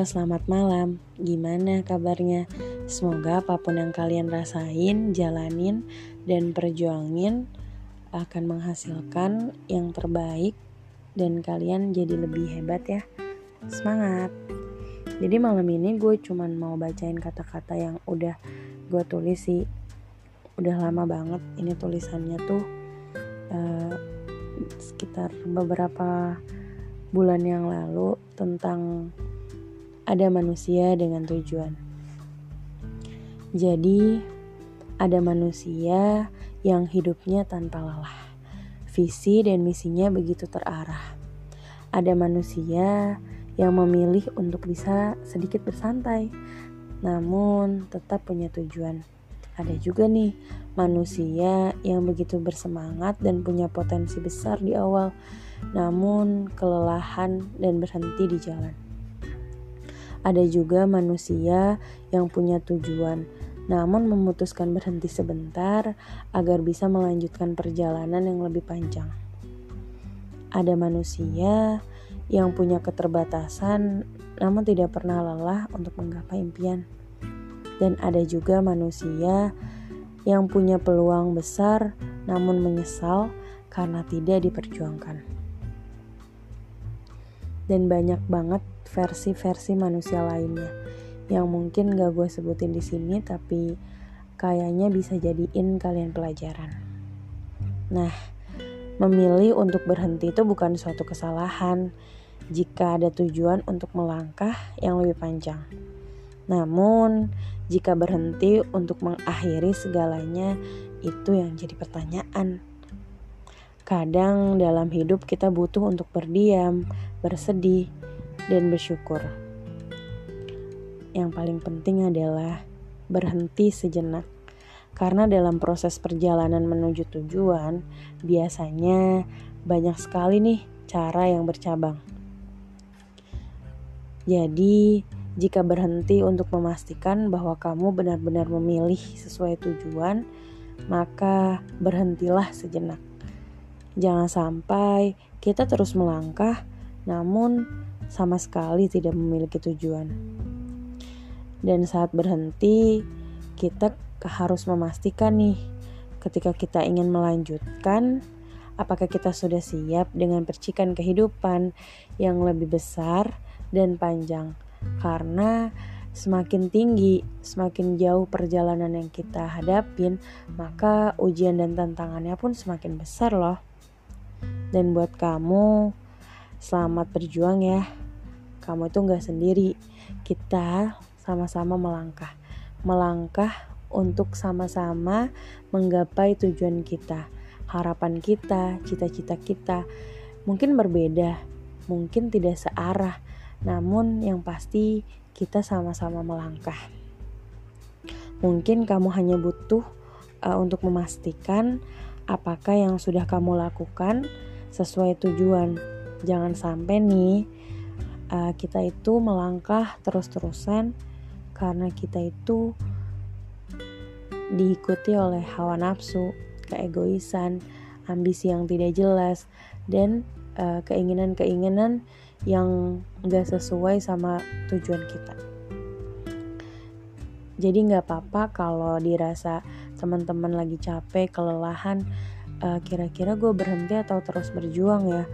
Selamat malam. Gimana kabarnya? Semoga apa pun yang kalian rasain, jalanin, dan perjuangin akan menghasilkan yang terbaik dan kalian jadi lebih hebat ya. Semangat. Jadi malam ini gue cuman mau bacain kata-kata yang udah gue tulis sih. Udah lama banget ini tulisannya tuh uh, sekitar beberapa bulan yang lalu tentang ada manusia dengan tujuan. Jadi, ada manusia yang hidupnya tanpa lelah. Visi dan misinya begitu terarah. Ada manusia yang memilih untuk bisa sedikit bersantai, namun tetap punya tujuan. Ada juga nih manusia yang begitu bersemangat dan punya potensi besar di awal, namun kelelahan dan berhenti di jalan. Ada juga manusia yang punya tujuan, namun memutuskan berhenti sebentar agar bisa melanjutkan perjalanan yang lebih panjang. Ada manusia yang punya keterbatasan, namun tidak pernah lelah untuk menggapai impian, dan ada juga manusia yang punya peluang besar, namun menyesal karena tidak diperjuangkan dan banyak banget versi-versi manusia lainnya yang mungkin gak gue sebutin di sini tapi kayaknya bisa jadiin kalian pelajaran. Nah, memilih untuk berhenti itu bukan suatu kesalahan jika ada tujuan untuk melangkah yang lebih panjang. Namun, jika berhenti untuk mengakhiri segalanya, itu yang jadi pertanyaan. Kadang dalam hidup kita butuh untuk berdiam, bersedih, dan bersyukur. Yang paling penting adalah berhenti sejenak, karena dalam proses perjalanan menuju tujuan, biasanya banyak sekali nih cara yang bercabang. Jadi, jika berhenti untuk memastikan bahwa kamu benar-benar memilih sesuai tujuan, maka berhentilah sejenak. Jangan sampai kita terus melangkah namun sama sekali tidak memiliki tujuan. Dan saat berhenti, kita harus memastikan nih, ketika kita ingin melanjutkan, apakah kita sudah siap dengan percikan kehidupan yang lebih besar dan panjang. Karena semakin tinggi, semakin jauh perjalanan yang kita hadapin, maka ujian dan tantangannya pun semakin besar loh. Dan buat kamu Selamat berjuang ya. Kamu itu nggak sendiri. Kita sama-sama melangkah. Melangkah untuk sama-sama menggapai tujuan kita. Harapan kita, cita-cita kita mungkin berbeda, mungkin tidak searah. Namun yang pasti kita sama-sama melangkah. Mungkin kamu hanya butuh uh, untuk memastikan apakah yang sudah kamu lakukan sesuai tujuan jangan sampai nih uh, kita itu melangkah terus-terusan karena kita itu diikuti oleh hawa nafsu, keegoisan, ambisi yang tidak jelas, dan keinginan keinginan-keinginan yang gak sesuai sama tujuan kita. Jadi nggak apa-apa kalau dirasa teman-teman lagi capek, kelelahan, uh, kira-kira gue berhenti atau terus berjuang ya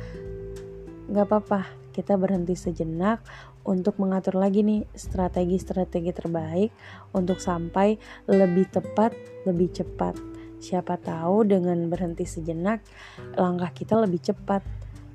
Gak apa-apa, kita berhenti sejenak untuk mengatur lagi nih strategi-strategi terbaik untuk sampai lebih tepat, lebih cepat. Siapa tahu dengan berhenti sejenak, langkah kita lebih cepat.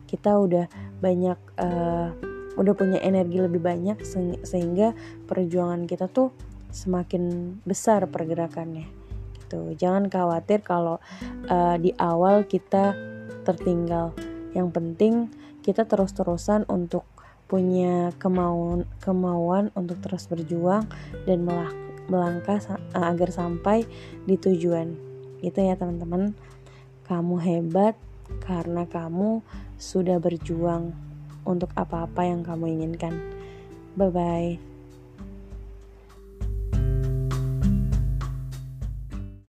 Kita udah banyak, uh, udah punya energi lebih banyak sehingga perjuangan kita tuh semakin besar pergerakannya. Gitu. Jangan khawatir kalau uh, di awal kita tertinggal. Yang penting kita terus-terusan untuk punya kemauan kemauan untuk terus berjuang dan melangkah agar sampai di tujuan. Itu ya teman-teman. Kamu hebat karena kamu sudah berjuang untuk apa-apa yang kamu inginkan. Bye bye.